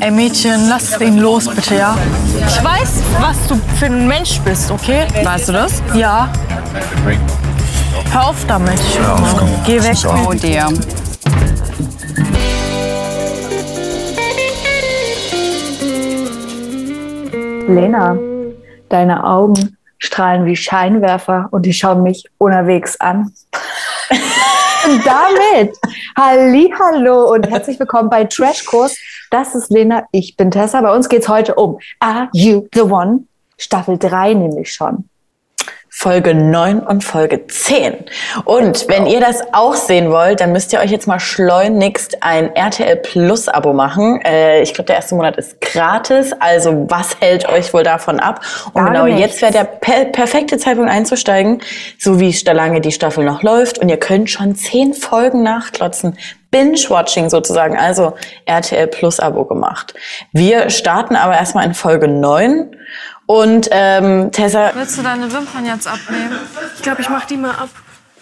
Ey Mädchen, lass ihn los bitte, ja? Ich weiß, was du für ein Mensch bist, okay? Weißt du das? Ja. Hör auf damit. Hör auf, komm. Geh weg. Oh dear. Lena, deine Augen strahlen wie Scheinwerfer und die schauen mich unterwegs an. Und damit Hallo und herzlich willkommen bei Trashkurs. Das ist Lena, ich bin Tessa. Bei uns geht es heute um Are You the One? Staffel 3 nämlich schon. Folge 9 und Folge 10. Und wenn ihr das auch sehen wollt, dann müsst ihr euch jetzt mal schleunigst ein RTL Plus Abo machen. Äh, ich glaube, der erste Monat ist gratis. Also was hält euch wohl davon ab? Und Gar genau nichts. jetzt wäre der per perfekte Zeitpunkt einzusteigen, so wie lange die Staffel noch läuft. Und ihr könnt schon 10 Folgen nachklotzen. Binge-Watching sozusagen, also RTL Plus Abo gemacht. Wir starten aber erstmal in Folge 9. Und ähm, Tessa, Willst du deine Wimpern jetzt abnehmen? Ich glaube, ich mach die mal ab.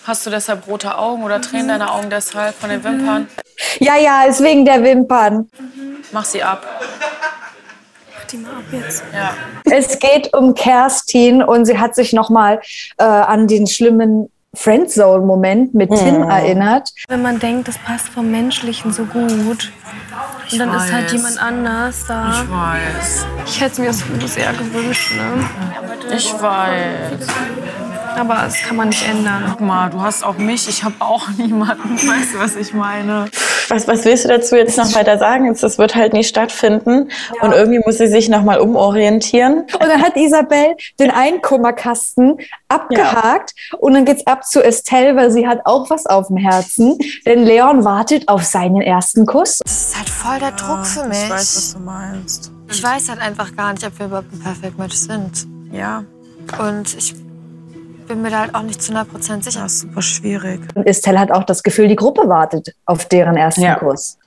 Hast du deshalb rote Augen oder tränen deine Augen deshalb von den Wimpern? Ja, ja, ist wegen der Wimpern. Mach sie ab. Mach die mal ab jetzt. Ja. Es geht um Kerstin und sie hat sich nochmal äh, an den schlimmen Friendzone-Moment mit Tim erinnert. Wenn man denkt, das passt vom Menschlichen so gut. Und dann ist halt weiß. jemand anders da. Ich weiß. Ich hätte es mir so sehr gewünscht, ne? Ich weiß. Aber das kann man nicht ändern. Guck mal, du hast auch mich, ich habe auch niemanden. Weißt du, was ich meine? was, was willst du dazu jetzt noch weiter sagen? Das wird halt nicht stattfinden. Und irgendwie muss sie sich nochmal umorientieren. Und dann hat Isabel den Einkummerkasten abgehakt und dann geht's ab zu Estelle, weil sie hat auch was auf dem Herzen. Denn Leon wartet auf seinen ersten Kuss. Das ist halt voll der Druck für mich. Ich weiß, was du meinst. Ich weiß halt einfach gar nicht, ob wir überhaupt ein Perfect Match sind. Ja, Und ich bin mir da halt auch nicht zu 100% sicher. das ist super schwierig. Und Estelle hat auch das Gefühl, die Gruppe wartet auf deren ersten Ja. Kuss.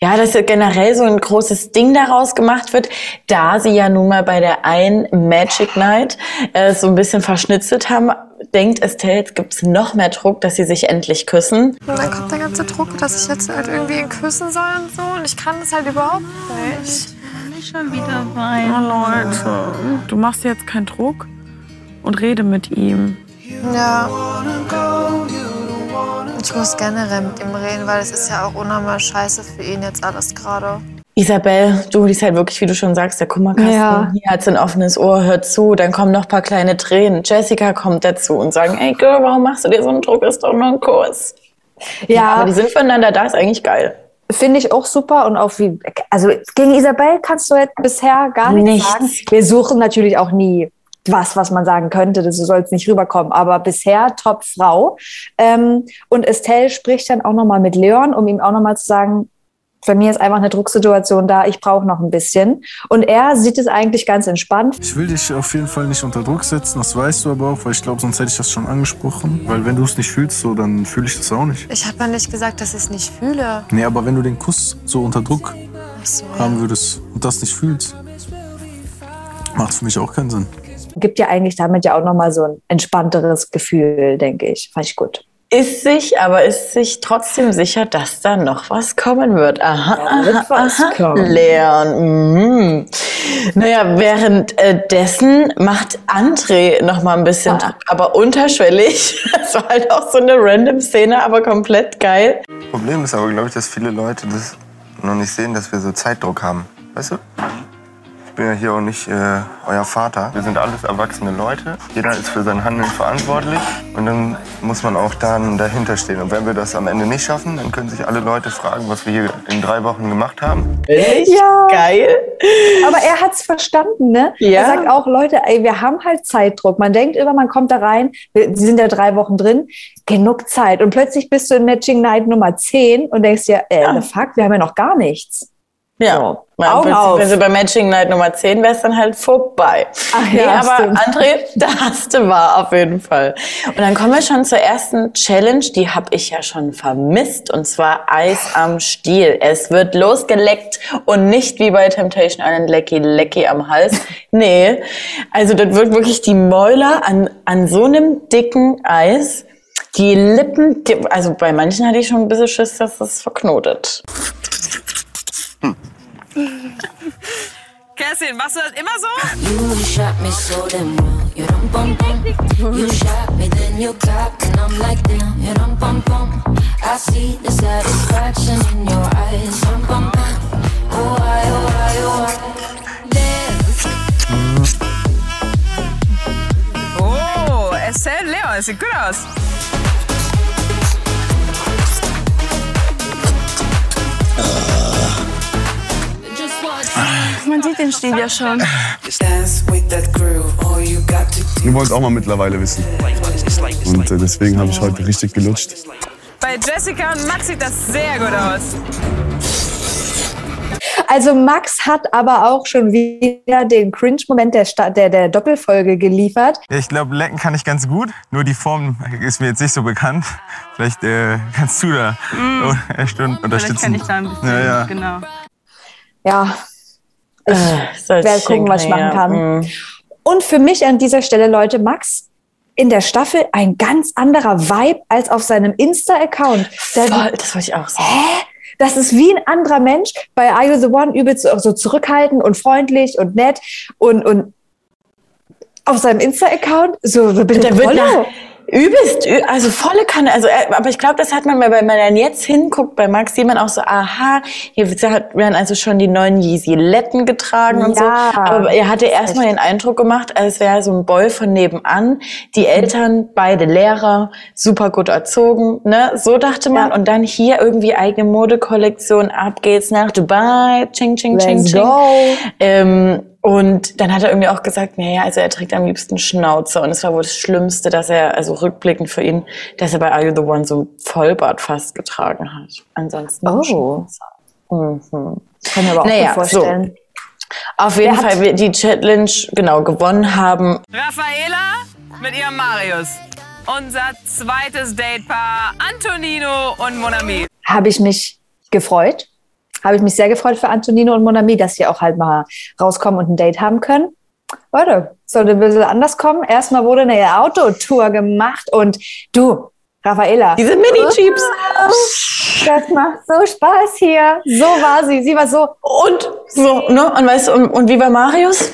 Ja, dass generell so ein großes Ding daraus gemacht wird, da sie ja nun mal bei der einen Magic Night äh, so ein bisschen verschnitzelt haben, denkt Estelle, jetzt gibt's noch mehr Druck, dass sie sich endlich küssen. Und dann kommt der ganze Druck, dass ich jetzt halt irgendwie ihn küssen soll und so. Und ich kann das halt überhaupt nicht. Schon wieder weinen. Oh, Leute. Du machst jetzt keinen Druck und rede mit ihm. Ja. Ich muss generell mit ihm reden, weil es ist ja auch unnormal scheiße für ihn jetzt alles gerade. Isabel, du, die ist halt wirklich, wie du schon sagst, der Kummerkasten. Ja. Hier hat ein offenes Ohr, hört zu, dann kommen noch ein paar kleine Tränen. Jessica kommt dazu und sagen, ey Girl, warum machst du dir so einen Druck? Ist doch nur ein Kurs. Ja, Aber die sind füreinander da, ist eigentlich geil. finde ich auch super. Und auch wie, also gegen Isabel kannst du jetzt bisher gar nichts, Nichts. sagen. Wir suchen natürlich auch nie was, was man sagen könnte, das soll es nicht rüberkommen. Aber bisher Top-Frau. Ähm, und Estelle spricht dann auch nochmal mit Leon, um ihm auch nochmal zu sagen, bei mir ist einfach eine Drucksituation da, ich brauche noch ein bisschen. Und er sieht es eigentlich ganz entspannt. Ich will dich auf jeden Fall nicht unter Druck setzen, das weißt du aber auch, weil ich glaube, sonst hätte ich das schon angesprochen. Weil wenn du es nicht fühlst, so, dann fühle ich das auch nicht. Ich habe ja nicht gesagt, dass ich es nicht fühle. Nee, aber wenn du den Kuss so unter Druck so, haben ja. würdest und das nicht fühlst, macht für mich auch keinen Sinn. Gibt ja eigentlich damit ja auch nochmal so ein entspannteres Gefühl, denke ich. Fand ich gut. Ist sich, aber ist sich trotzdem sicher, dass da noch was kommen wird. Aha, Da wird aha, was aha. kommen. Leon. Mhm. Naja, währenddessen macht André noch mal ein bisschen, Ah. Druck, aber unterschwellig. Das war halt auch so eine random Szene, aber komplett geil. Problem ist aber, glaube ich, dass viele Leute das noch nicht sehen, dass wir so Zeitdruck haben. Weißt du? Ich bin ja hier auch nicht äh, euer Vater. Wir sind alles erwachsene Leute. Jeder ist für sein Handeln verantwortlich. Und dann muss man auch dann dahinter stehen. Und wenn wir das am Ende nicht schaffen, dann können sich alle Leute fragen, was wir hier in drei Wochen gemacht haben. Echt Ja. geil. Aber er hat's verstanden, ne? Ja. Er sagt auch, Leute, ey, wir haben halt Zeitdruck. Man denkt immer, man kommt da rein, wir, sie sind ja drei Wochen drin, genug Zeit. Und plötzlich bist du in Matching Night Nummer 10 und denkst dir, äh, Ja. the fuck, wir haben ja noch gar nichts. Ja, So, Augen wenn- auf. Wenn sie bei Matching Night Nummer 10 wäre es dann halt vorbei. Ach nee, ja, aber stimmt. André, da hast du war auf jeden Fall. Und dann kommen wir schon zur ersten Challenge, die habe ich ja schon vermisst, und zwar Eis am Stiel. Es wird losgeleckt und nicht wie bei Temptation Island Lecky Lecky am Hals. Nee, also das wird wirklich die Mäuler an, an so einem dicken Eis. Die Lippen, die, also bei manchen hatte ich schon ein bisschen Schiss, dass das verknotet. Damn well. You dum bum bum. You shot me, then you clapped, and I'm like damn. You dum bum bum. I see the satisfaction in your eyes. Dum bum bum. Oh I, oh I, oh I. Dance. Oh, Estelle Leon, das sieht Man sieht den Stil ja schon. Wollen es auch mal mittlerweile wissen. Und äh, deswegen habe ich heute richtig gelutscht. Bei Jessica und Max sieht das sehr gut aus. Also Max hat aber auch schon wieder den Cringe-Moment der, der, der Doppelfolge geliefert. Ich glaube, lecken kann ich ganz gut. Nur die Form ist mir jetzt nicht so bekannt. Vielleicht äh, kannst du da oh, echt un- unterstützen. ein bisschen, Ja, ja. genau. Ja, Äh, soll werde gucken, was ich machen kann. Mhm. Und für mich an dieser Stelle, Leute, Max in der Staffel ein ganz anderer Vibe als auf seinem Insta-Account. Das wollte ich auch sagen. Hä? Das ist wie ein anderer Mensch. Bei Are You the One übelst so, so zurückhaltend und freundlich und nett und, und auf seinem Insta-Account so, so Der wird nach, übelst, also volle Kanne. Also, äh, aber ich glaube, das hat man, wenn man dann jetzt hinguckt bei Max, sieht man auch so, aha, hier werden also schon die neuen Yeezy-Letten getragen und Ja. so. Aber er hatte erstmal den Eindruck gemacht, als wäre so ein Boy von nebenan. Die Eltern, beide Lehrer, super gut erzogen, ne? So dachte man. Ja. Und dann hier irgendwie eigene Modekollektion, ab geht's nach Dubai, ching, ching, ching, Let's ching. go. Ähm, und dann hat er irgendwie auch gesagt, naja, also er trägt am liebsten Schnauze. Und es war wohl das Schlimmste, dass er, also rückblickend für ihn, dass er bei Are You the One so ein Vollbart fast getragen hat. Ansonsten Oh. Mhm. Kann mir aber auch Naja, vorstellen. Auf jeden Fall, wir die Challenge genau gewonnen haben. Raffaela mit ihrem Marius. Unser zweites Datepaar Antonino und Monami. Habe ich mich gefreut. Habe ich mich sehr gefreut für Antonino und Monami, dass sie auch halt mal rauskommen und ein Date haben können. Leute, sollte ein bisschen anders kommen. Erstmal wurde eine Autotour gemacht und du, Raffaela, Diese Mini-Jeeps. das macht so Spaß hier. So war sie. Sie war so, Und so, ne? Und weißt du, und, und wie war Marius?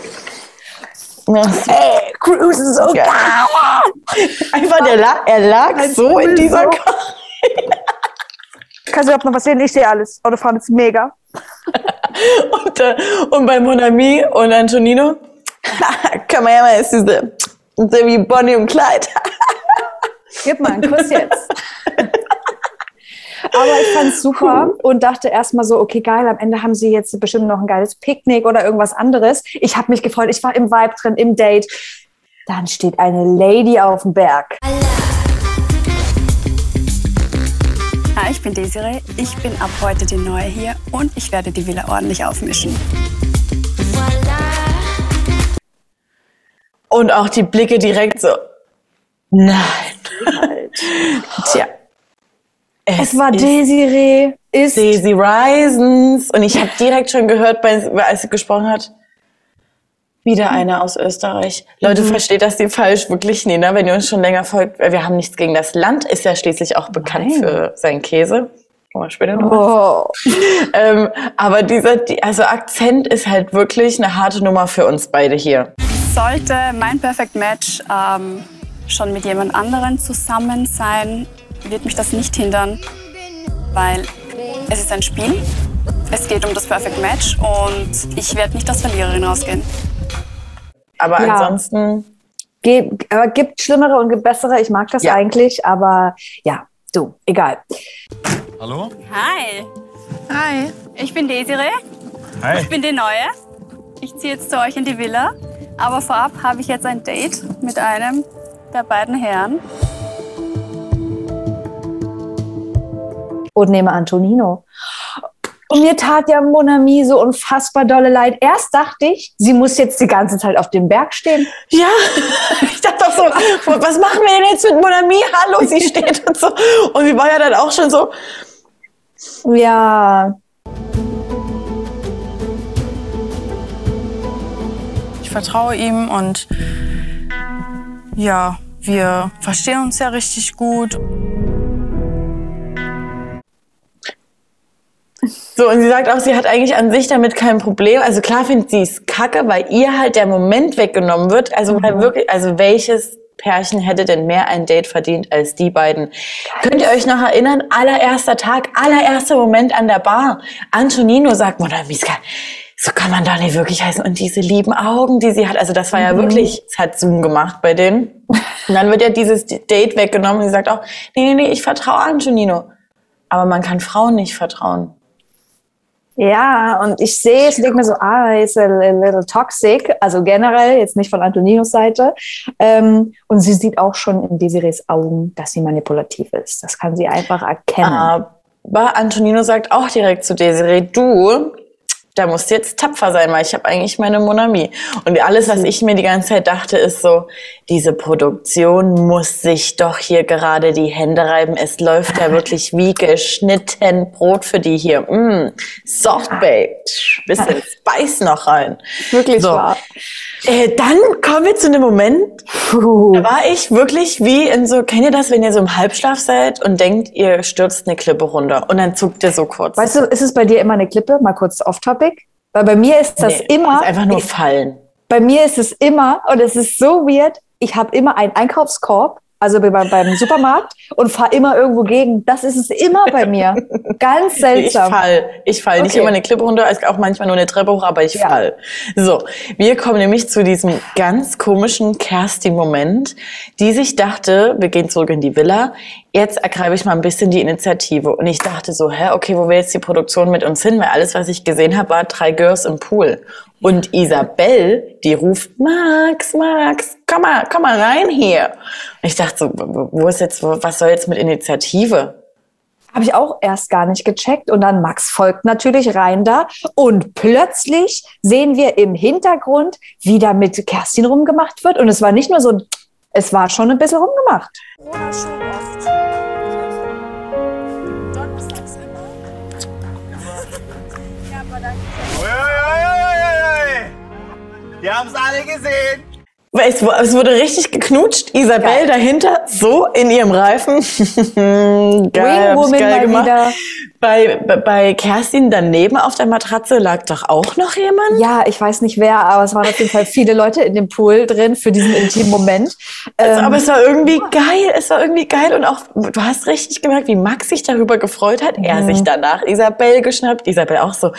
Ja, ey, Cruise so geil. Einfach, der er lag so in dieser. Karre. Kannst du überhaupt noch was sehen? Ich sehe alles. Autofahren ist mega. Und, äh, und bei Monami und Antonino, kann man ja mal, ist diese, so wie Bonnie und Clyde. Gib mal einen Kuss jetzt. Aber ich fand es super und dachte erstmal so, okay, geil, am Ende haben sie jetzt bestimmt noch ein geiles Picknick oder irgendwas anderes. Ich habe mich gefreut, ich war im Vibe drin, im Date. Dann steht eine Lady auf dem Berg. Hi, ich bin Desiree. Ich bin ab heute die Neue hier und ich werde die Villa ordentlich aufmischen. Und auch die Blicke direkt so, nein. Tja. Es war ist Desiree, ist Daisy Risens. Und ich habe direkt schon gehört, als sie gesprochen hat, wieder eine aus Österreich. Leute, versteht das die falsch? Wirklich nie, ne? Wenn ihr uns schon länger folgt. Wir haben nichts gegen das Land, ist ja schließlich auch bekannt Nein. für seinen Käse. Kommen wir später noch. Oh. Ähm, aber dieser, die, also Akzent ist halt wirklich eine harte Nummer für uns beide hier. Sollte mein Perfect Match ähm, schon mit jemand anderen zusammen sein, wird mich das nicht hindern, weil es ist ein Spiel. Es geht um das Perfect Match und ich werde nicht als Verliererin rausgehen. Aber Ja. ansonsten, Ge aber gibt schlimmere und gibt bessere. Ich mag das Ja. eigentlich, aber ja, du, egal. Hallo? Hi, Hi. ich bin Desiree. Hi. Ich bin die Neue. Ich ziehe jetzt zu euch in die Villa. Aber vorab habe ich jetzt ein Date mit einem der beiden Herren. Und nehme Antonino. Und mir tat ja Monami so unfassbar dolle leid. Erst dachte ich, sie muss jetzt die ganze Zeit auf dem Berg stehen. ja, ich dachte auch so, was machen wir denn jetzt mit Monami? Hallo, sie steht und so. Und sie war ja dann auch schon so, Ja, Ich vertraue ihm und ja, wir verstehen uns ja richtig gut. So, und sie sagt auch, sie hat eigentlich an sich damit kein Problem. Also klar findet sie es kacke, weil ihr halt der Moment weggenommen wird. Also weil wirklich, also welches Pärchen hätte denn mehr ein Date verdient als die beiden? Könnt ihr euch noch erinnern? Allererster Tag, allererster Moment an der Bar. Antonino sagt, Mona Miska, so kann man doch nicht wirklich heißen. Und diese lieben Augen, die sie hat, also das war ja wirklich, es hat Zoom gemacht bei denen. Und dann wird ja dieses Date weggenommen und sie sagt auch, nee, nee, nee, ich vertraue Antonino. Aber man kann Frauen nicht vertrauen. Ja, und ich sehe es, denke mir so, ah, ist a little toxic, also generell, jetzt nicht von Antoninos Seite. Ähm, und sie sieht auch schon in Desirees Augen, dass sie manipulativ ist. Das kann sie einfach erkennen. Aber Antonino sagt auch direkt zu Desiree, du, da musst du jetzt tapfer sein, weil ich habe eigentlich meine Monami. Und alles, was ich mir die ganze Zeit dachte, ist so, diese Produktion muss sich doch hier gerade die Hände reiben. Es läuft ja wirklich wie geschnitten Brot für die hier. Mm, Softbaked. Bisschen Spice noch rein. Wirklich so. wahr. Äh, dann kommen wir zu einem Moment, da war ich wirklich wie in so, kennt ihr das, wenn ihr so im Halbschlaf seid und denkt, ihr stürzt eine Klippe runter und dann zuckt ihr so kurz. Weißt du, ist es bei dir immer eine Klippe? Mal kurz off-topic. Weil bei mir ist das Nee, immer. ist einfach nur fallen. Bei mir ist es immer, und es ist so weird, ich habe immer einen Einkaufskorb, also bei, beim Supermarkt, und fahre immer irgendwo gegen. Das ist es immer bei mir. Ganz Ich seltsam. fall. Ich fall. Nicht Okay. immer eine Klippe runter, auch manchmal nur eine Treppe hoch, aber ich fall. So, wir kommen nämlich zu diesem ganz komischen Kerstin-Moment, die sich dachte, wir gehen zurück in die Villa, jetzt ergreife ich mal ein bisschen die Initiative. Und ich dachte so, hä, okay, wo will jetzt die Produktion mit uns hin? Weil alles, was ich gesehen habe, war drei Girls im Pool. Und Isabel, die ruft, Max, Max, komm mal, komm mal rein hier. Und ich dachte so, wo ist jetzt, was soll jetzt mit Initiative? Habe ich auch erst gar nicht gecheckt. Und dann Max folgt natürlich rein da. Und plötzlich sehen wir im Hintergrund, wie da mit Kerstin rumgemacht wird. Und es war nicht nur so, ein- es war schon ein bisschen rumgemacht. Immer. Ja. Wir haben es alle gesehen. Weil Es, es wurde richtig geknutscht. Isabel dahinter, so in ihrem Reifen. geil, hab ich Wingwoman geil mal gemacht. wieder. Bei, bei, Kerstin daneben auf der Matratze lag doch auch noch jemand. Ja, ich weiß nicht wer, aber es waren auf jeden Fall viele Leute in dem Pool drin für diesen intimen Moment. Also, Ähm, aber es war irgendwie geil, es war irgendwie geil und auch, du hast richtig gemerkt, wie Max sich darüber gefreut hat. Er Mhm. sich danach Isabel geschnappt, Isabel auch so,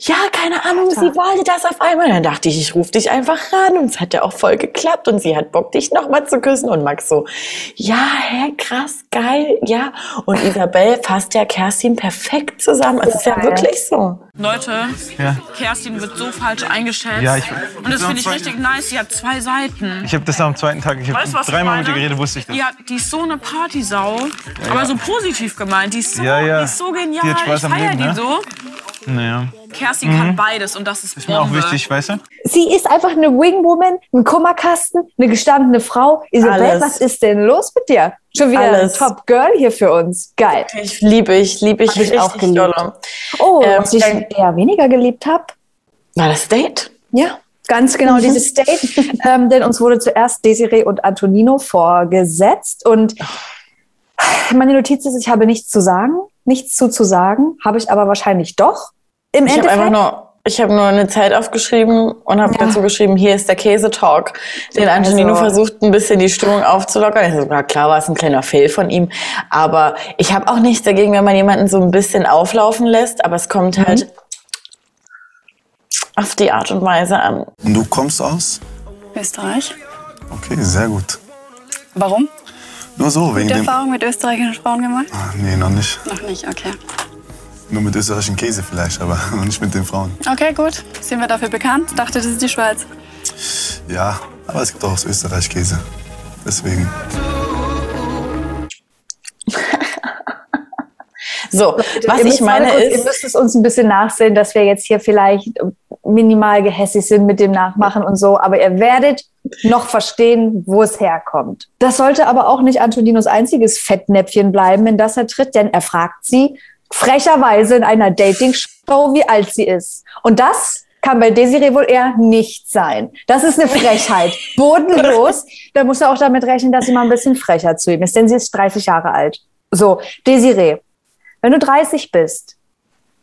ja, keine Ahnung, sie wollte das auf einmal. Dann dachte ich, ich rufe dich einfach ran und es hat ja auch voll geklappt und sie hat Bock, dich nochmal zu küssen und Max so, ja, hä, krass, geil, ja. Und Isabel fasst ja Kerstin perfekt zusammen. Es ist ja wirklich so. Leute, Ja. Kerstin wird so falsch eingeschätzt. Ja, ich- Und das finde ich richtig nice. Sie hat zwei Seiten. Ich habe das am zweiten Tag, ich habe dreimal mit ihr geredet, wusste ich das. Die, hat, die ist so eine Partysau, Ja, aber ja. so positiv gemeint. Die ist so, Ja, ja. Die ist so genial. Die hat Spaß ich am feier Leben, die ne? so. Naja. Kerstin Mhm. kann beides und das ist, Ist mir auch wichtig, weißt du? Sie ist einfach eine Wingwoman, ein Kummerkasten, eine gestandene Frau. Isabel, Alles. was ist denn los mit dir? Schon wieder Alles. ein Top Girl hier für uns. Geil. Ich liebe ich, liebe ich ich auch geliebt. dolle. Oh, Ähm, was ich eher weniger geliebt habe. War das Date? Ja, ganz genau Mhm. dieses Date. ähm, denn uns wurde zuerst Desiree und Antonino vorgesetzt. Und meine Notiz ist, ich habe nichts zu sagen, nichts zu zu sagen, habe ich aber wahrscheinlich doch. Im Ich habe Endeffekt. einfach nur, ich habe nur eine Zeit aufgeschrieben und habe dazu geschrieben, hier ist der Käse-Talk. Den Antonino Also- versucht, ein bisschen die Stimmung aufzulockern. Ich so, na klar war es ein kleiner Fail von ihm. Aber ich habe auch nichts dagegen, wenn man jemanden so ein bisschen auflaufen lässt. Aber es kommt Mhm. halt auf die Art und Weise an. Und du kommst aus? Österreich. Okay, sehr gut. Warum? Nur so, wegen Gute dem. Erfahrung mit österreichischen Frauen gemacht? Ah, Nee, noch nicht. Noch nicht, okay. Nur mit österreichischen Käse vielleicht, aber nicht mit den Frauen. Okay, gut. Sind wir dafür bekannt? Dachte, das ist die Schweiz. Ja, aber es gibt auch aus Österreich Käse. Deswegen. So, was Ihr ich meine kurz, Ihr ist, müsst es uns ein bisschen nachsehen, dass wir jetzt hier vielleicht minimal gehässig sind mit dem Nachmachen und so. Aber ihr werdet noch verstehen, wo es herkommt. Das sollte aber auch nicht Antoninos einziges Fettnäpfchen bleiben, in das er tritt, denn er fragt sie frecherweise in einer Dating-Show, wie alt sie ist. Und das kann bei Desiree wohl eher nicht sein. Das ist eine Frechheit. Bodenlos. Da muss er auch damit rechnen, dass sie mal ein bisschen frecher zu ihm ist, denn sie ist 30 Jahre alt. So, Desiree, wenn du 30 bist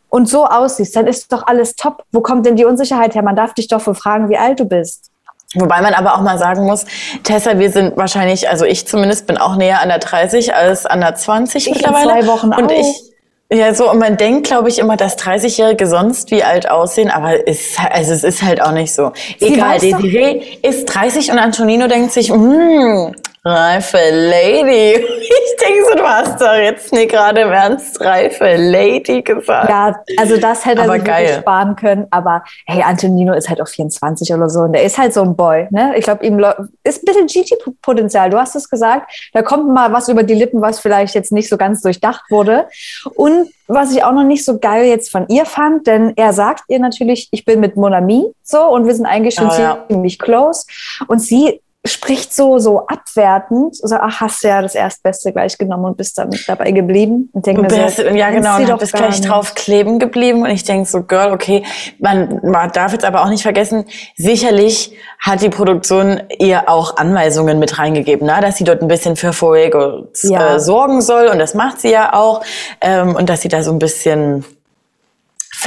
und so aussiehst, dann ist doch alles top. Wo kommt denn die Unsicherheit her? Man darf dich doch wohl fragen, wie alt du bist. Wobei man aber auch mal sagen muss, Tessa, wir sind wahrscheinlich, also ich zumindest bin auch näher an der 30 als an der 20 Ich in mittlerweile. zwei Wochen und auch. ich ja, so, und man denkt, glaube ich, immer, dass 30-Jährige sonst wie alt aussehen, aber ist, also es ist halt auch nicht so. Sie Egal, Desiree ist 30 und Antonino denkt sich, hm, reife Lady. Ich denke so, du hast doch jetzt nicht gerade im Ernst reife Lady gesagt. Ja, also das hätte er Aber sich geil. sparen können. Aber hey, Antonino ist halt auch 24 oder so und der ist halt so ein Boy. Ne? Ich glaube, ihm ist ein bisschen Gigi-Potenzial. Du hast es gesagt. Da kommt mal was über die Lippen, was vielleicht jetzt nicht so ganz durchdacht wurde. Und was ich auch noch nicht so geil jetzt von ihr fand, denn er sagt ihr natürlich, ich bin mit Monami so und wir sind eigentlich schon Oh, ja. ziemlich close. Und sie spricht so, so abwertend, so, ach, hast du ja das Erstbeste gleich genommen und bist damit dabei geblieben. Und denke mir so, Bist- ja, genau, und gar gleich nicht. drauf kleben geblieben. Und ich denk so, Girl, okay, man, man darf jetzt aber auch nicht vergessen, sicherlich hat die Produktion ihr auch Anweisungen mit reingegeben, ne? dass sie dort ein bisschen für Fuego Ja. äh, sorgen soll. Und das macht sie ja auch. Ähm, und dass sie da so ein bisschen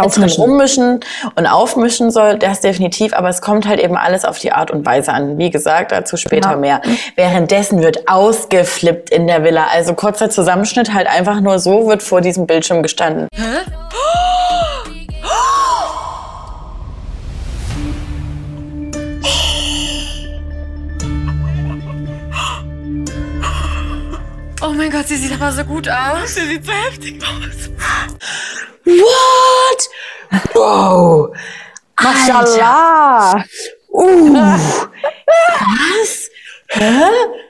Aufmischen. rummischen und aufmischen soll, das definitiv, aber es kommt halt eben alles auf die Art und Weise an. Wie gesagt, dazu später Ja. mehr. Währenddessen wird ausgeflippt in der Villa. Also kurzer Zusammenschnitt, halt einfach nur so wird vor diesem Bildschirm gestanden. Oh mein Gott, sie sieht aber so gut aus. Sie sieht so heftig aus. What? Wow. Mashallah. Uh. Was? Hä?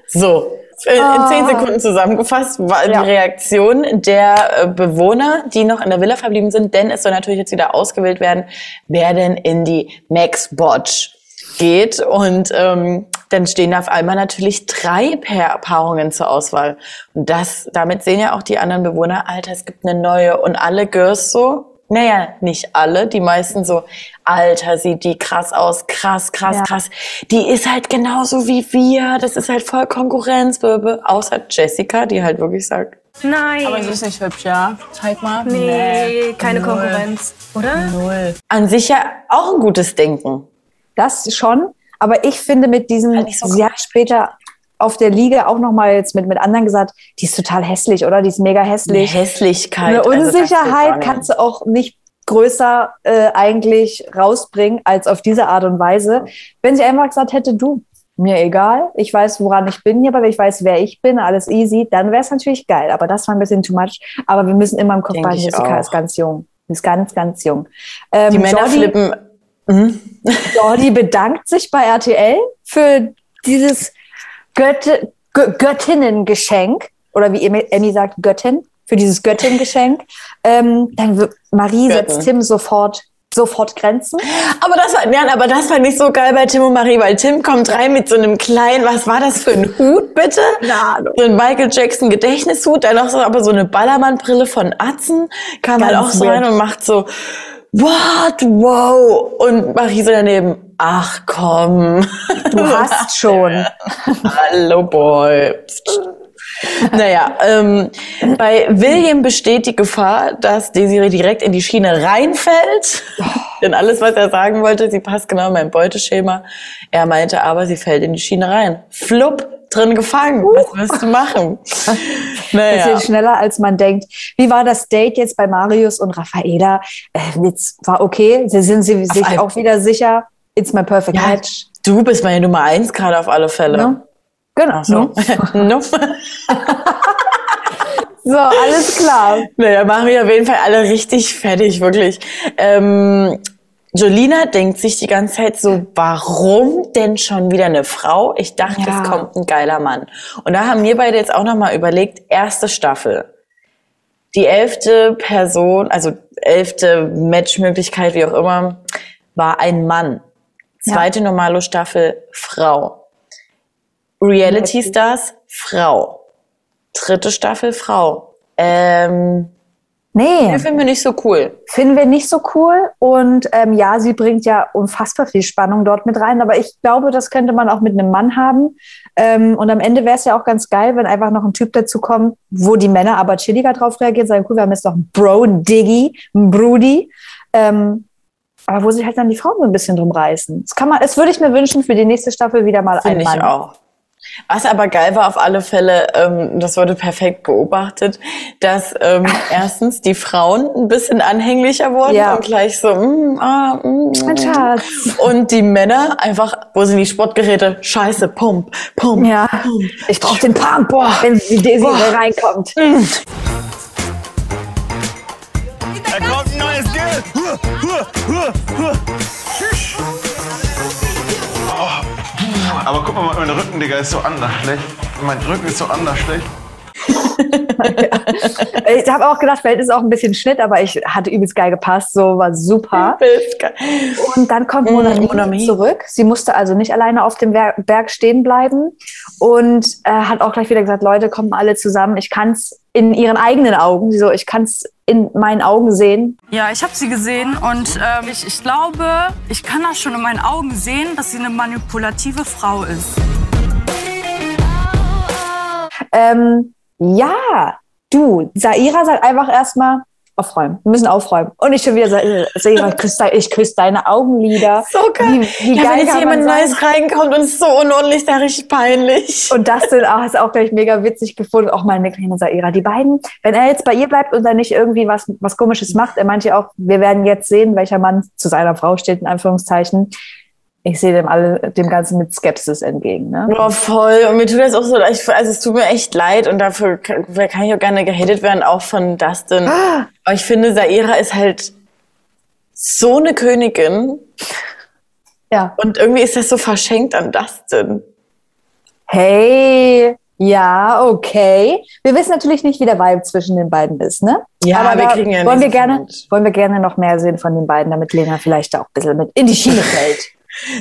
So. In, in zehn Sekunden zusammengefasst war Ja. die Reaktion der äh, Bewohner, die noch in der Villa verblieben sind, denn es soll natürlich jetzt wieder ausgewählt werden, wer denn in die Max Botch geht. Und ähm, dann stehen auf einmal natürlich drei Pa- Paarungen zur Auswahl. Und das, damit sehen ja auch die anderen Bewohner, Alter, es gibt eine neue. Und alle Girls so, naja, nicht alle, die meisten so, Alter, sieht die krass aus, krass, krass, Ja. krass. Die ist halt genauso wie wir, das ist halt voll Konkurrenz, Böbe. außer Jessica, die halt wirklich sagt, Nein. Aber sie ist nicht hübsch, ja? Zeig mal. nee, keine Null. Konkurrenz, oder? Null. an sich ja auch ein gutes Denken. Das schon, aber ich finde mit diesem, Halt so sie hat später auf der Liga auch noch mal jetzt mit, mit anderen gesagt, die ist total hässlich, oder? Die ist mega Eine hässlich. Hässlichkeit. Eine also Unsicherheit nicht. kannst du auch nicht größer äh, eigentlich rausbringen als auf diese Art und Weise. Wenn sie einfach gesagt hätte, du, mir egal, ich weiß, woran ich bin hier, aber ich weiß, wer ich bin, alles easy, dann wäre es natürlich geil. Aber das war ein bisschen too much. Aber wir müssen immer im Kopf behalten, Jessica auch. ist ganz jung. Sie ist ganz, ganz jung. Ähm, Die Männer Jordi- flippen. Mhm. Jordi bedankt sich bei RTL für dieses Götte, Gö Göttinnengeschenk oder wie Emmy sagt, Göttin, für dieses Göttin-Geschenk. Ähm, dann Marie Götten. setzt Tim sofort, sofort Grenzen. Aber das war, ja, aber das war nicht so geil bei Tim und Marie, weil Tim kommt rein mit so einem kleinen, was war das für ein Hut, bitte? Na, So ein Michael Jackson Gedächtnishut, dann noch so, aber so eine Ballermann-Brille von Atzen, kam halt auch Ganz so rein und macht so, what, wow. Und Marie so daneben, ach komm. Du hast schon. Hallo, Boy. Naja, ähm, bei William besteht die Gefahr, dass Desiree direkt in die Schiene reinfällt. Denn alles, was er sagen wollte, sie passt genau in mein Beuteschema. Er meinte aber, sie fällt in die Schiene rein. Flupp, drin gefangen. Was wirst du machen? Naja. Bisschen schneller, als man denkt. Wie war das Date jetzt bei Marius und Raffaela? Äh, jetzt war okay. Sie sind sie sich auch wieder sicher. It's my perfect Ja, match. du bist meine Nummer eins gerade auf alle Fälle. Ne? Genau. So. no. So, alles klar. Naja, machen wir auf jeden Fall alle richtig fertig, wirklich. Ähm, Jolina denkt sich die ganze Zeit so, warum denn schon wieder eine Frau? Ich dachte, Ja. es kommt ein geiler Mann. Und da haben wir beide jetzt auch nochmal überlegt, erste Staffel. Die elfte Person, also elfte Matchmöglichkeit, wie auch immer, war ein Mann. Zweite normale Staffel, Frau. Reality Stars, Frau. Dritte Staffel, Frau. Ähm, Nee. Den finden wir nicht so cool. Finden wir nicht so cool. Und ähm, ja, sie bringt ja unfassbar viel Spannung dort mit rein. Aber ich glaube, das könnte man auch mit einem Mann haben. Ähm, und am Ende wäre es ja auch ganz geil, wenn einfach noch ein Typ dazu kommt, wo die Männer aber chilliger drauf reagieren, sagen, cool, wir haben jetzt noch einen Bro-Diggy, einen Brudi. Ähm, aber wo sich halt dann die Frauen so ein bisschen drum reißen. Das kann man, das würde ich mir wünschen für die nächste Staffel wieder mal ein Finde ich Mann. auch. Was aber geil war auf alle Fälle, ähm, das wurde perfekt beobachtet, dass ähm, erstens die Frauen ein bisschen anhänglicher wurden Ja. und gleich so, mm, ah, mm, Mein Schatz. Und die Männer einfach, wo sind die Sportgeräte? Scheiße, Pump, Pump. Ja. Ich brauche den Pump, wenn die Desiree Boah. reinkommt. Da kommt ein neues Skill. Huh, huh, huh, huh. Aber guck mal, mein Rücken, Digga, ist so anders schlecht. Mein Rücken ist so anders schlecht. Ich habe auch gedacht, vielleicht ist auch ein bisschen Schnitt, aber ich hatte übelst geil gepasst, so war super. Übelst geil. Und dann kommt Monami, Monami. zurück. Sie musste also nicht alleine auf dem Berg stehen bleiben und äh, hat auch gleich wieder gesagt, Leute, kommen alle zusammen. Ich kann es in ihren eigenen Augen, sie so, ich kann es in meinen Augen sehen. Ja, ich habe sie gesehen und ähm, ich, ich glaube, ich kann das schon in meinen Augen sehen, dass sie eine manipulative Frau ist. Ähm, ja, du, Saira sagt einfach erstmal, aufräumen. Wir müssen aufräumen. Und ich schon wieder, Sa- Saira, ich küsse, ich küsse deine Augenlider. So geil. Wie, wie ja, geil wenn jetzt jemand? Neues reinkommt und es ist so unordentlich, ja richtig peinlich. Und das sind auch, ist auch gleich mega witzig gefunden. Auch meine kleine Saira. Die beiden, wenn er jetzt bei ihr bleibt und dann nicht irgendwie was, was Komisches macht, er meinte ja auch, wir werden jetzt sehen, welcher Mann zu seiner Frau steht, in Anführungszeichen. Ich sehe dem alle, dem Ganzen mit Skepsis entgegen, ne? Boah, voll. Und mir tut das auch so leid. Ich- Also es tut mir echt leid und dafür kann, kann ich auch gerne gehatet werden, auch von Dustin. Aber ich finde, Saira ist halt so eine Königin. Ja. Und irgendwie ist das so verschenkt an Dustin. Hey, ja, okay. Wir wissen natürlich nicht, wie der Vibe zwischen den beiden ist, ne? Ja, Aber wir kriegen ja wollen wir gerne, wollen wir gerne noch mehr sehen von den beiden, damit Lena vielleicht auch ein bisschen mit in die Schiene fällt.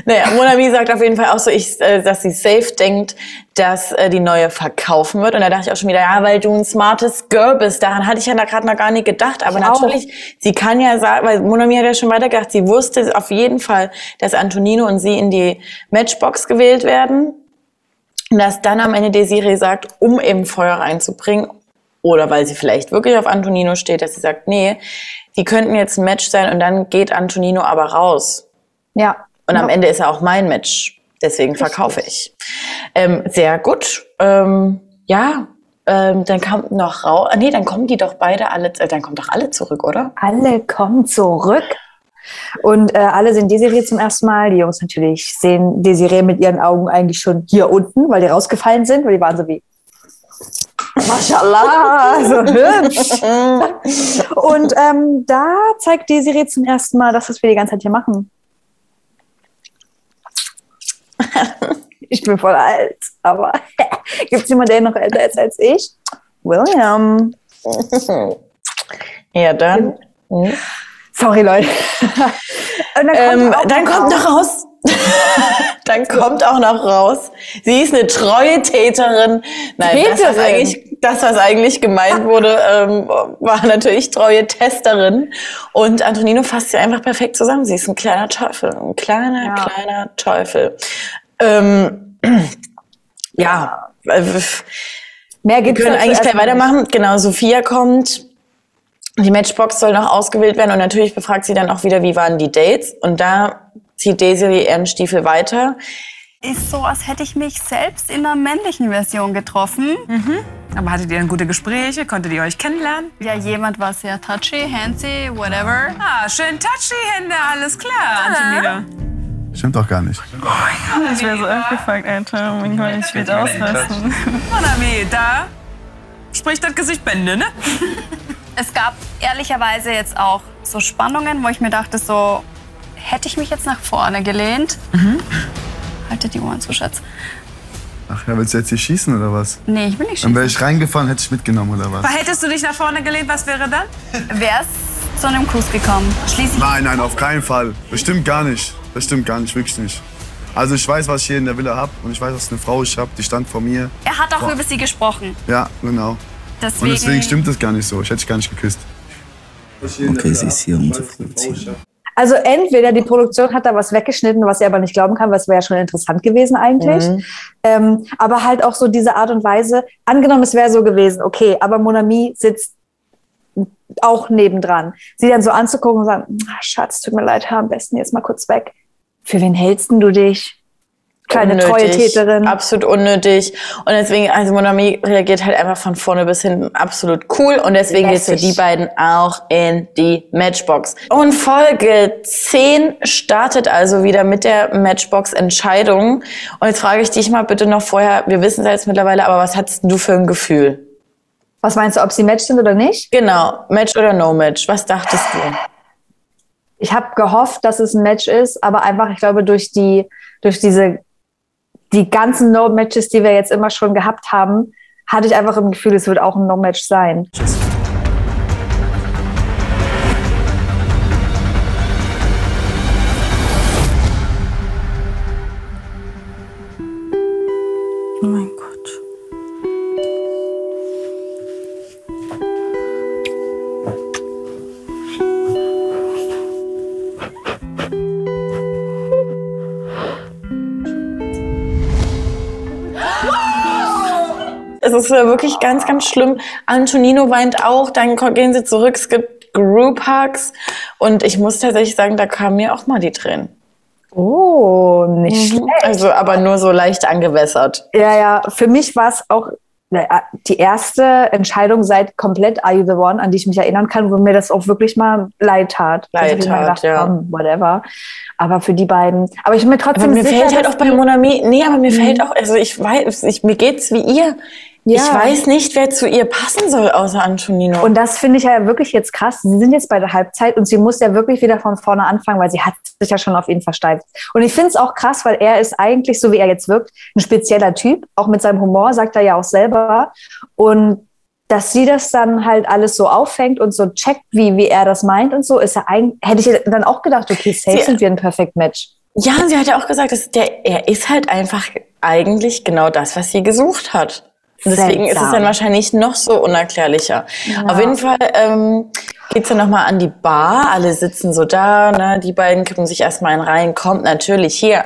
Naja, Monami sagt auf jeden Fall auch so, ich, äh, dass sie safe denkt, dass äh, die neue verkaufen wird. Und da dachte ich auch schon wieder, ja, weil du ein smartes Girl bist. Daran hatte ich ja gerade noch gar nicht gedacht. Aber Ich auch. natürlich, sie kann ja sagen, weil Monami hat ja schon weitergedacht, sie wusste auf jeden Fall, dass Antonino und sie in die Matchbox gewählt werden. Und dass dann am Ende Desiree sagt, um eben Feuer reinzubringen, oder weil sie vielleicht wirklich auf Antonino steht, dass sie sagt, nee, die könnten jetzt ein Match sein und dann geht Antonino aber raus. Ja. Und am Ende ist er auch mein Match. Deswegen verkaufe ich. Ähm, sehr gut. Ähm, ja, ähm, dann kommt noch raus. Nee, dann kommen die doch beide alle, äh, dann kommen doch alle zurück, oder? Alle kommen zurück. Und äh, alle sehen Desiree zum ersten Mal. Die Jungs natürlich sehen Desiree mit ihren Augen eigentlich schon hier unten, weil die rausgefallen sind, weil die waren so wie Mashallah, so hübsch. Und ähm, da zeigt Desiree zum ersten Mal, das, was wir die ganze Zeit hier machen. Ich bin voll alt, aber gibt es jemanden, der noch älter ist als ich? William. Ja, dann. Sorry, Leute. Dann kommt, Ähm, dann kommt noch raus. dann kommt auch noch raus. Sie ist eine treue Täterin. Nein, das was, Täterin? eigentlich, das, was eigentlich gemeint wurde, ähm, war natürlich treue Testerin. Und Antonino fasst sie einfach perfekt zusammen. Sie ist ein kleiner Teufel. Ein kleiner, kleiner Teufel. Ähm, ja. äh, Mehr Wir gibt's können dazu eigentlich gleich weitermachen. Genau, Sophia kommt. Die Matchbox soll noch ausgewählt werden und natürlich befragt sie dann auch wieder, wie waren die Dates. Und da zieht Desiree ihren Stiefel weiter. Ist so, als hätte ich mich selbst in der männlichen Version getroffen. Mhm. Aber hattet ihr dann gute Gespräche? Konntet ihr euch kennenlernen? Ja, jemand war sehr touchy, handsy, whatever. Ah, schön touchy Hände, alles klar, Antonina. Stimmt doch gar nicht. Ich wäre so abgefuckt, Alter. Oh mein Gott, ich will ausrasten. Monami, da spricht das Gesicht Bände, ne? Es gab ehrlicherweise jetzt auch so Spannungen, wo ich mir dachte, so hätte ich mich jetzt nach vorne gelehnt. Haltet die Ohren zu, Schatz. Ach ja, willst du jetzt hier schießen oder was? Nee, ich will nicht Dann wäre schießen. ich reingefahren, hätte ich mitgenommen oder was? Hättest du dich nach vorne gelehnt, was wäre dann? Wäre es zu einem Kuss gekommen. Schließlich. Nein, nein, auf keinen Fall. Das stimmt gar nicht. Das stimmt gar nicht, wirklich nicht. Also ich weiß, was ich hier in der Villa hab und ich weiß, was eine Frau ich hab. Die stand vor mir. Er hat auch Boah. über sie gesprochen. Ja, genau. Deswegen, Und deswegen stimmt das gar nicht so. Ich hätte dich gar nicht geküsst. Okay, sie ist hier, um zu provozieren. Also entweder die Produktion hat da was weggeschnitten, was sie aber nicht glauben kann, was wäre ja schon interessant gewesen eigentlich. Mhm. Ähm, aber halt auch so diese Art und Weise, angenommen es wäre so gewesen, okay, aber Monami sitzt auch nebendran. Sie dann so anzugucken und sagen, "Ah, Schatz, tut mir leid, hör am besten jetzt mal kurz weg. Für wen hältst du dich? Kleine Unnötig, treue Täterin. Absolut unnötig. Und deswegen, also Monami reagiert halt einfach von vorne bis hinten absolut cool. Und deswegen geht's für Lässig. die beiden auch in die Matchbox. Und Folge 10 startet also wieder mit der Matchbox-Entscheidung. Und jetzt frage ich dich mal bitte noch vorher, wir wissen es jetzt mittlerweile, aber was hattest du für ein Gefühl? Was meinst du, ob sie Match sind oder nicht? Genau, Match oder No Match? Was dachtest du? Ich habe gehofft, dass es ein Match ist, aber einfach, ich glaube, durch die, durch diese, die ganzen No-Matches, die wir jetzt immer schon gehabt haben, hatte ich einfach im Gefühl, es wird auch ein No-Match sein. Oh ist ja wirklich ganz, ganz schlimm. Antonino weint auch, dann gehen sie zurück, es gibt Group Hugs. Und ich muss tatsächlich sagen, da kamen mir auch mal die Tränen. Oh, nicht Mhm. schlecht. Also, aber nur so leicht angewässert. Ja, ja, für mich war es auch naja, die erste Entscheidung seit komplett Are You the One, an die ich mich erinnern kann, wo mir das auch wirklich mal leid tat. Leid Also ich mir tat, ja. komm, whatever. Aber für die beiden. Aber ich bin mir trotzdem Aber mir sicher, fällt halt auch bei Monami, nee, aber mir Mhm. fällt auch, also ich weiß, ich, mir geht's wie ihr. Ja. Ich weiß nicht, wer zu ihr passen soll, außer Antonino. Und das finde ich ja wirklich jetzt krass. Sie sind jetzt bei der Halbzeit und sie muss ja wirklich wieder von vorne anfangen, weil sie hat sich ja schon auf ihn versteift. Und ich finde es auch krass, weil er ist eigentlich, so wie er jetzt wirkt, ein spezieller Typ. Auch mit seinem Humor, sagt er ja auch selber. Und dass sie das dann halt alles so auffängt und so checkt, wie, wie er das meint und so, ist ja eigentlich, hätte ich dann auch gedacht, okay, safe sind wir ein Perfect Match. ja, sie hat ja auch gesagt, dass der, er ist halt einfach eigentlich genau das, was sie gesucht hat. Und deswegen ist es Seltsam. dann wahrscheinlich noch so unerklärlicher. Ja. Auf jeden Fall ähm, geht's dann nochmal an die Bar. Alle sitzen so da, ne? die beiden kippen sich erstmal einen rein. Kommt natürlich hier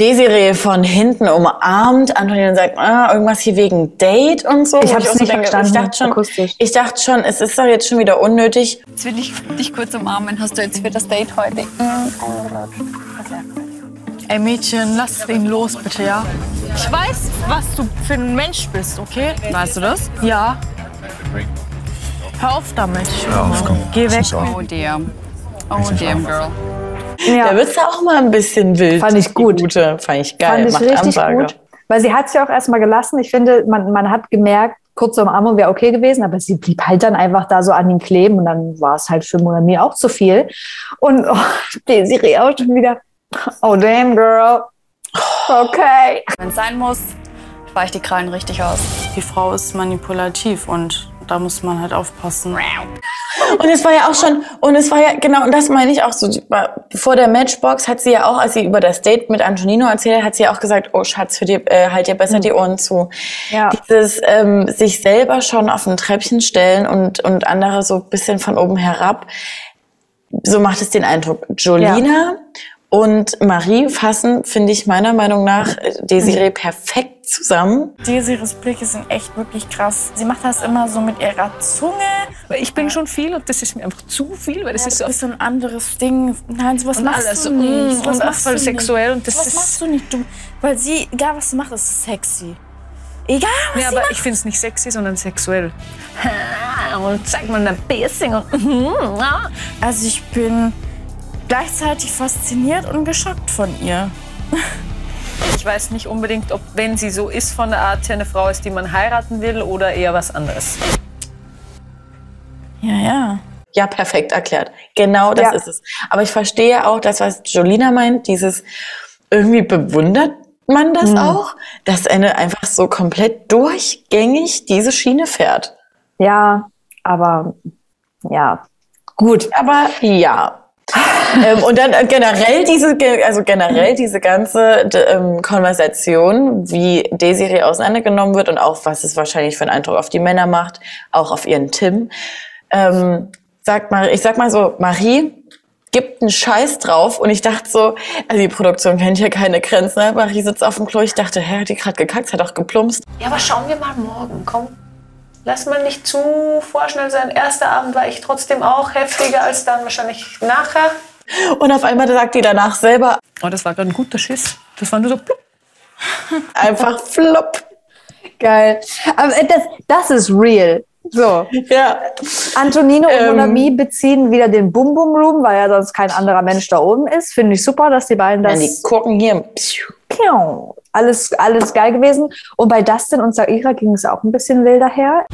Desiree von hinten umarmt. Antonin sagt, ah, irgendwas hier wegen Date und so. Ich auch so nicht denke, verstanden, Ich dachte, schon, akustisch. ich dachte schon, es ist doch jetzt schon wieder unnötig. Jetzt will ich dich kurz umarmen. Hast du jetzt für das Date heute? Ey Mädchen, lass ihn los, bitte, ja? Ich weiß, was du für ein Mensch bist, okay? Weißt du das? Ja. Hör auf damit. Hör auf, komm. Geh weg. Oh dear. Oh dear, girl. Da wird's ja auch mal ein bisschen wild. Fand ich gut. Die Gute. Fand ich geil. Fand ich Macht richtig Ansage. gut. Weil sie hat es ja auch erstmal gelassen. Ich finde, man, man hat gemerkt, kurze Umarmung wäre okay gewesen, aber sie blieb halt dann einfach da so an ihm kleben und dann war es halt für Monami auch zu viel. Und oh, Desiree auch schon wieder, oh damn girl, okay. Wenn es sein muss, ich die Krallen richtig aus. Die Frau ist manipulativ und da muss man halt aufpassen. Und es war ja auch schon, und es war ja, genau, und das meine ich auch so, vor der Matchbox hat sie ja auch, als sie über das Date mit Antonino erzählt hat, hat sie ja auch gesagt, oh Schatz, für dir, äh, halt dir besser die Ohren zu. Ja. Dieses ähm, sich selber schon auf ein Treppchen stellen und, und andere so ein bisschen von oben herab, so macht es den Eindruck. Jolina und Marie fassen, finde ich meiner Meinung nach, äh, Desiree perfekt zusammen. Desirees Blicke sind echt wirklich krass. Sie macht das immer so mit ihrer Zunge. Ich bin schon viel und das ist mir einfach zu viel, weil das Ja, ist das so ist so ein anderes Ding. Nein, sowas Und machst alles du nicht. Sowas und machst voll du sexuell nicht. und das sowas ist- machst du nicht. Du, weil sie, egal was sie macht, ist sexy. Egal was Ja, sie aber macht. ich finde es nicht sexy, sondern sexuell. Und zeig mal ein Piercing und mhm, Also ich bin gleichzeitig fasziniert und geschockt von ihr. ich weiß nicht unbedingt, ob wenn sie so ist von der Art her eine Frau ist, die man heiraten will oder eher was anderes. Ja, ja. Ja, perfekt erklärt. Genau das Ja. ist es. Aber ich verstehe auch das, was Jolina meint, dieses irgendwie bewundert man das Hm. auch, dass eine einfach so komplett durchgängig diese Schiene fährt. Ja, aber ja, gut. Aber ja. Ähm, und dann äh, generell diese, also generell diese ganze ähm, Konversation, wie Desiree auseinandergenommen wird und auch was es wahrscheinlich für einen Eindruck auf die Männer macht, auch auf ihren Tim. Ähm, sagt mal, ich sag mal so, Marie gibt einen Scheiß drauf und ich dachte so, also die Produktion kennt ja keine Grenzen. Ne? Marie sitzt auf dem Klo, ich dachte, hä, hat die gerade gekackt, hat auch geplumpst. Ja, aber schauen wir mal morgen, komm. Lass mal nicht zu vorschnell sein. Erster Abend war ich trotzdem auch heftiger als dann wahrscheinlich nachher. Und auf einmal sagt die danach selber, Oh, das war gerade ein guter Schiss. Das war nur so plupp. einfach flop. Geil. Aber äh, das, das ist real. So. Ja. Antonino und Ähm. Monami beziehen wieder den Bum Bum Room, weil ja sonst kein anderer Mensch da oben ist. Finde ich super, dass die beiden das. Nein, die gucken hier. Piau. Alles, alles geil gewesen. Und bei Dustin und Saira ging es auch ein bisschen wilder her.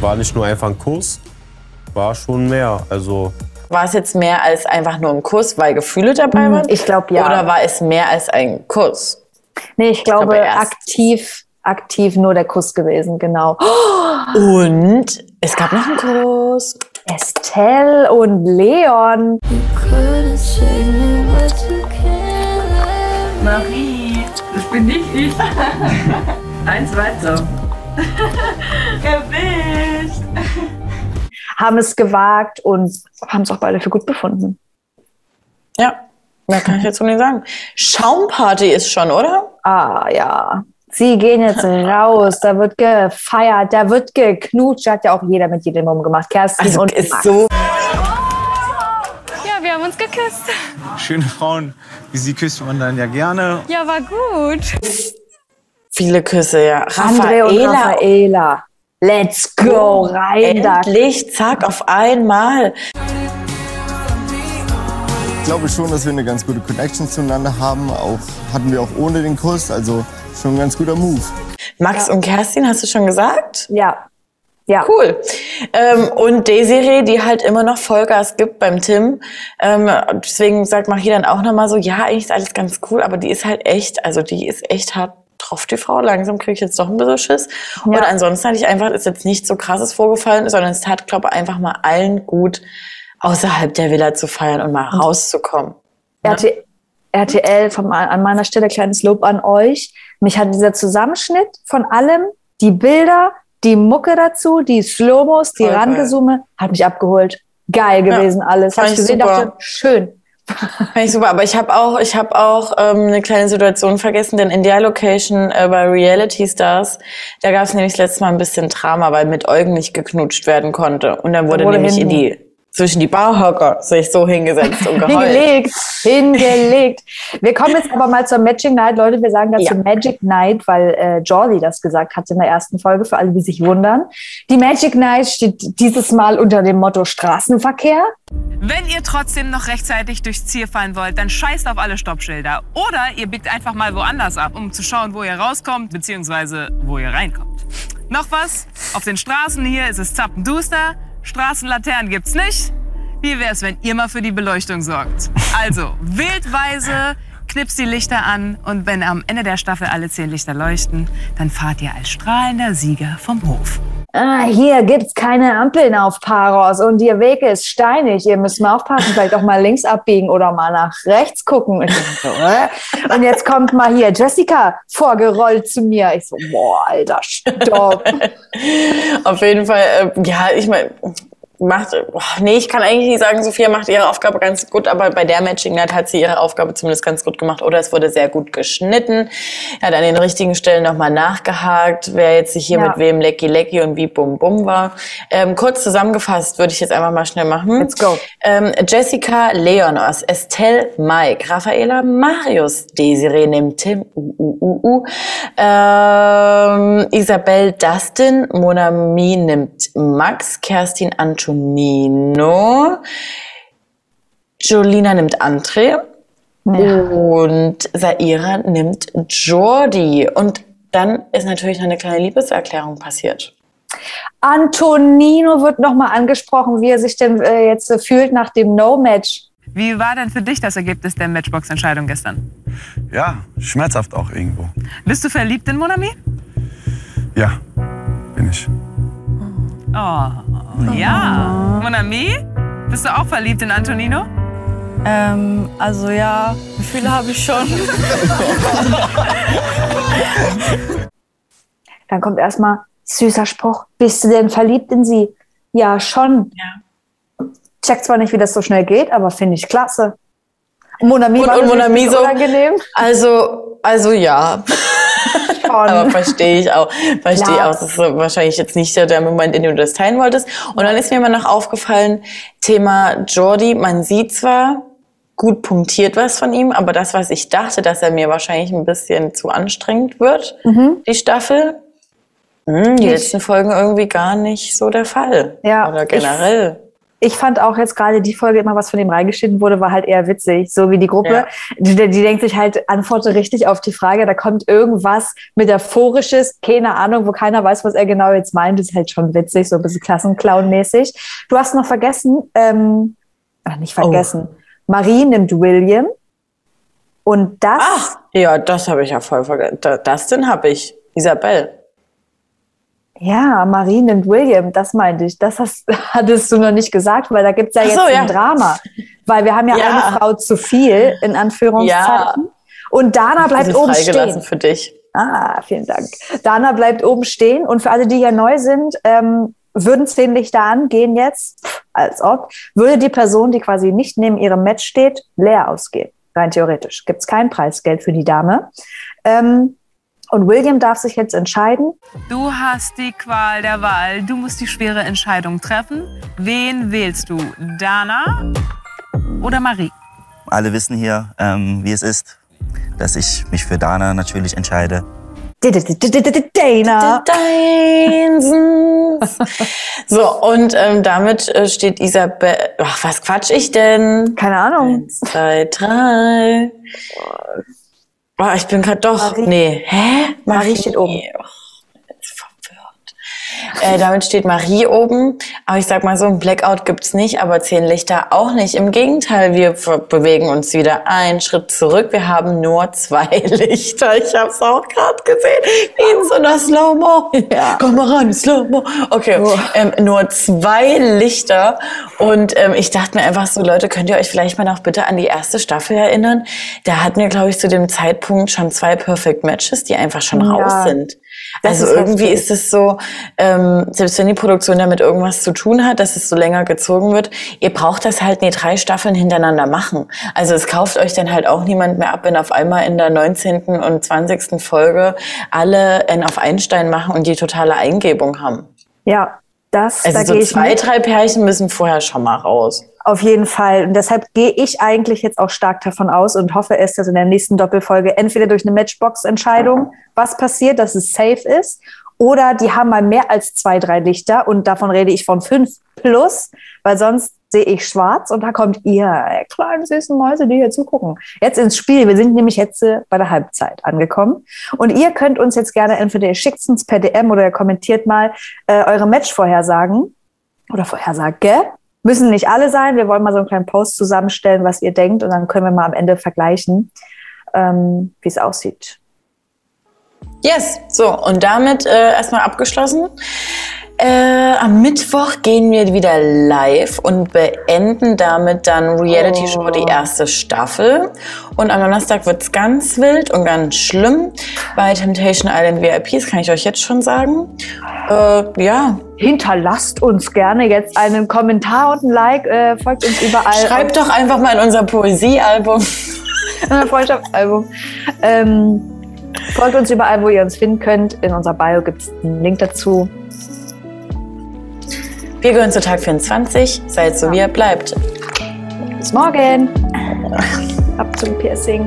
War nicht nur einfach ein Kuss, war schon mehr. Also War es jetzt mehr als einfach nur ein Kuss, weil Gefühle dabei Hm, waren? ich glaub, ja. Oder war es mehr als ein Kuss? Nee, ich glaube, glaube, aktiv, aktiv nur der Kuss gewesen, genau. Und es gab noch einen Kuss. Estelle und Leon. Marie, das bin nicht ich. Eins weiter. Erwischt. haben es gewagt und haben es auch beide für gut befunden. Ja, mehr kann ich dazu nicht sagen. Schaumparty ist schon, oder? Ah, ja. Sie gehen jetzt raus, da wird gefeiert, da wird geknutscht, hat ja auch jeder mit jedem rumgemacht. Kerstin Also und ist Max. so. Ja, wir haben uns geküsst. Schöne Frauen, wie sie küsst man dann ja gerne. Ja, war gut. Viele Küsse, ja. André und Raffaela. Let's go, rein da. Endlich, zack, auf einmal. Ich glaube schon, dass wir eine ganz gute Connection zueinander haben. Auch hatten wir auch ohne den Kuss, also schon ein ganz guter Move. Max und Kerstin, hast du schon gesagt? Ja. Ja. Cool. Ähm, und Desiree, die halt immer noch Vollgas gibt beim Tim. Ähm, deswegen sagt Marie dann auch nochmal so, ja, eigentlich ist alles ganz cool, aber die ist halt echt, also die ist echt hart drauf, die Frau. Langsam kriege ich jetzt doch ein bisschen Schiss. Und ansonsten hatte ich einfach, ist jetzt nichts so krasses vorgefallen, sondern es tat, glaube ich, einfach mal allen gut, außerhalb der Villa zu feiern und mal rauszukommen. RT RTL, vom, an meiner Stelle kleines Lob an euch. Mich hat dieser Zusammenschnitt von allem, die Bilder, die Mucke dazu, die Slomos, die. Rangezoome, hat mich abgeholt. Geil gewesen alles. fand Hab ich ich gesehen, super. dachte, schön. Ich super, aber ich habe auch, ich habe auch ähm, eine kleine Situation vergessen, denn in der Location äh, bei Reality Stars, da gab es nämlich das letzte Mal ein bisschen Drama, weil mit Eugen nicht geknutscht werden konnte. Und dann wurde, wurde nämlich in die zwischen die Barhocker sich so hingesetzt und geheult. Hingelegt, hingelegt. Wir kommen jetzt aber mal zur Magic Night. Leute, wir sagen dazu Ja. Magic Night, weil äh, Jordi das gesagt hat in der ersten Folge, für alle, die sich wundern. Die Magic Night steht dieses Mal unter dem Motto Straßenverkehr. Wenn ihr trotzdem noch rechtzeitig durchs Ziel fallen wollt, dann scheißt auf alle Stoppschilder. Oder ihr biegt einfach mal woanders ab, um zu schauen, wo ihr rauskommt, beziehungsweise wo ihr reinkommt. Noch was? Auf den Straßen hier ist es zappenduster. Straßenlaternen gibt's nicht. Wie wär's, wenn ihr mal für die Beleuchtung sorgt? Also, wildweise knipst die Lichter an und wenn am Ende der Staffel alle zehn Lichter leuchten, dann fahrt ihr als strahlender Sieger vom Hof. Ah, hier gibt's keine Ampeln auf Paros und ihr Weg ist steinig. Ihr müsst mal aufpassen, vielleicht auch mal links abbiegen oder mal nach rechts gucken. Und, so, äh? und jetzt kommt mal hier Jessica vorgerollt zu mir. Ich so, boah, Alter, stopp. Auf jeden Fall, äh, ja, ich meine, macht, boah, nee, ich kann eigentlich nicht sagen, Sophia macht ihre Aufgabe ganz gut, aber bei der Matching Night hat sie ihre Aufgabe zumindest ganz gut gemacht oder es wurde sehr gut geschnitten. Er hat an den richtigen Stellen nochmal nachgehakt, wer jetzt sich hier Ja. mit wem Lecky Lecky und wie Bum Bum war. Ähm, kurz zusammengefasst würde ich jetzt einfach mal schnell machen. Let's go. Ähm, Jessica Leonos, Estelle Mike, Raffaela Marius, Desiree nimmt Tim, uh, uh, uh, uh. Ähm, Isabel Dustin, Monami nimmt Max, Kerstin Antonino, Jolina nimmt André und Saira nimmt Jordi. Und dann ist natürlich noch eine kleine Liebeserklärung passiert. Antonino wird nochmal angesprochen, wie er sich denn äh, jetzt äh, fühlt nach dem No-Match. Wie war denn für dich das Ergebnis der Matchbox-Entscheidung gestern? Ja, schmerzhaft auch irgendwo. Bist du verliebt in Monami? Ja, bin ich. Oh, ja. Mon ami, bist du auch verliebt in Antonino? Ähm, also ja, Gefühle habe ich schon. Dann kommt erstmal süßer Spruch. Bist du denn verliebt in sie? Ja, schon. Check zwar nicht, wie das so schnell geht, aber finde ich klasse. Monami Und, war und Monami so. unangenehm. Also, also ja. Aber verstehe ich auch. Verstehe Klar. auch. Das ist wahrscheinlich jetzt nicht der Moment, in dem du das teilen wolltest. Und dann ist mir immer noch aufgefallen, Thema Jordi, man sieht zwar gut punktiert was von ihm, aber das, was ich dachte, dass er mir wahrscheinlich ein bisschen zu anstrengend wird, Mhm. die Staffel, hm, die letzten Folgen irgendwie gar nicht so der Fall. Ja, Oder ich- generell. Ich fand auch jetzt gerade die Folge, immer was von ihm reingeschnitten wurde, war halt eher witzig. So wie die Gruppe, Ja. die, die denkt sich halt, antworte richtig auf die Frage, da kommt irgendwas Metaphorisches, keine Ahnung, wo keiner weiß, was er genau jetzt meint. Das ist halt schon witzig, so ein bisschen Klassenclown-mäßig. Du hast noch vergessen, ähm, ach, nicht vergessen, Marie nimmt William und das, Ach, ja, das habe ich ja voll vergessen. Da- Dustin habe ich. Isabel. Ja, Marie nimmt William, das meinte ich. Das hast, hattest du noch nicht gesagt, weil da gibt's ja Ach jetzt so, ein ja. Drama. Weil wir haben ja, Ja. eine Frau zu viel, in Anführungszeichen. Und Dana bleibt oben stehen. für dich. Ah, vielen Dank. Dana bleibt oben stehen. Und für alle, die hier neu sind, ähm, würden zehn Lichter angehen jetzt, als ob, würde die Person, die quasi nicht neben ihrem Match steht, leer ausgehen. Rein theoretisch. Gibt's kein Preisgeld für die Dame. Ähm, und William darf sich jetzt entscheiden. Du hast die Qual der Wahl. Du musst die schwere Entscheidung treffen. Wen wählst du? Dana oder Marie? Alle wissen hier, ähm, wie es ist, dass ich mich für Dana natürlich entscheide. Dana. So, und ähm, damit äh, steht Isabel. Ach, was quatsch ich denn? Keine Ahnung. Eins, zwei, drei. Oh, ich bin gerade doch. Marie. Nee. Hä? Marie steht oben. Äh, damit steht Marie oben. Aber ich sag mal so, ein Blackout gibt's nicht, aber zehn Lichter auch nicht. Im Gegenteil, wir bewegen uns wieder einen Schritt zurück. Wir haben nur zwei Lichter. Ich hab's auch gerade gesehen. Wie in so einer Slow-Mo. Ja. Komm mal ran, Slow-Mo. Okay, Oh. ähm, nur zwei Lichter. Und ähm, ich dachte mir einfach so, Leute, könnt ihr euch vielleicht mal noch bitte an die erste Staffel erinnern? Da hatten wir, glaube ich, zu dem Zeitpunkt schon zwei Perfect Matches, die einfach schon Ja. raus sind. Das Also ist irgendwie ist es so, ähm, selbst wenn die Produktion damit irgendwas zu tun hat, dass es so länger gezogen wird, ihr braucht das halt nie drei Staffeln hintereinander machen. Also es kauft euch dann halt auch niemand mehr ab, wenn auf einmal in der 19. und 20. Folge alle einen auf Einstein machen und die totale Eingebung haben. Ja, das, da Also gehe so ich zwei, drei Pärchen müssen vorher schon mal raus. Auf jeden Fall. Und deshalb gehe ich eigentlich jetzt auch stark davon aus und hoffe es, dass in der nächsten Doppelfolge entweder durch eine Matchbox-Entscheidung was passiert, dass es safe ist, oder die haben mal mehr als zwei, drei Lichter und davon rede ich von fünf plus, weil sonst sehe ich schwarz und da kommt ihr, kleinen süßen Mäuse, die hier zugucken. Jetzt ins Spiel. Wir sind nämlich jetzt äh, bei der Halbzeit angekommen. Und ihr könnt uns jetzt gerne entweder ihr schickt uns per DM oder ihr kommentiert mal äh, eure Matchvorhersagen oder Vorhersage. Müssen nicht alle sein. Wir wollen mal so einen kleinen Post zusammenstellen, was ihr denkt, und dann können wir mal am Ende vergleichen, ähm, wie es aussieht. Yes, so und damit äh, erstmal abgeschlossen. Äh, am Mittwoch gehen wir wieder live und beenden damit dann Reality Show die erste Staffel. Und am Donnerstag wird's ganz wild und ganz schlimm. Bei Temptation Island VIPs kann ich euch jetzt schon sagen. Äh, ja. Hinterlasst uns gerne jetzt einen Kommentar und ein Like. Äh, folgt uns überall. Schreibt doch einfach mal in unser Poesiealbum. Ein Freundschaftsalbum. Ähm, folgt uns überall, wo ihr uns finden könnt. In unserer Bio gibt es einen Link dazu. Wir gehören zu Tag 24. Seid so, wie ihr bleibt. Bis morgen. Ab zum Piercing.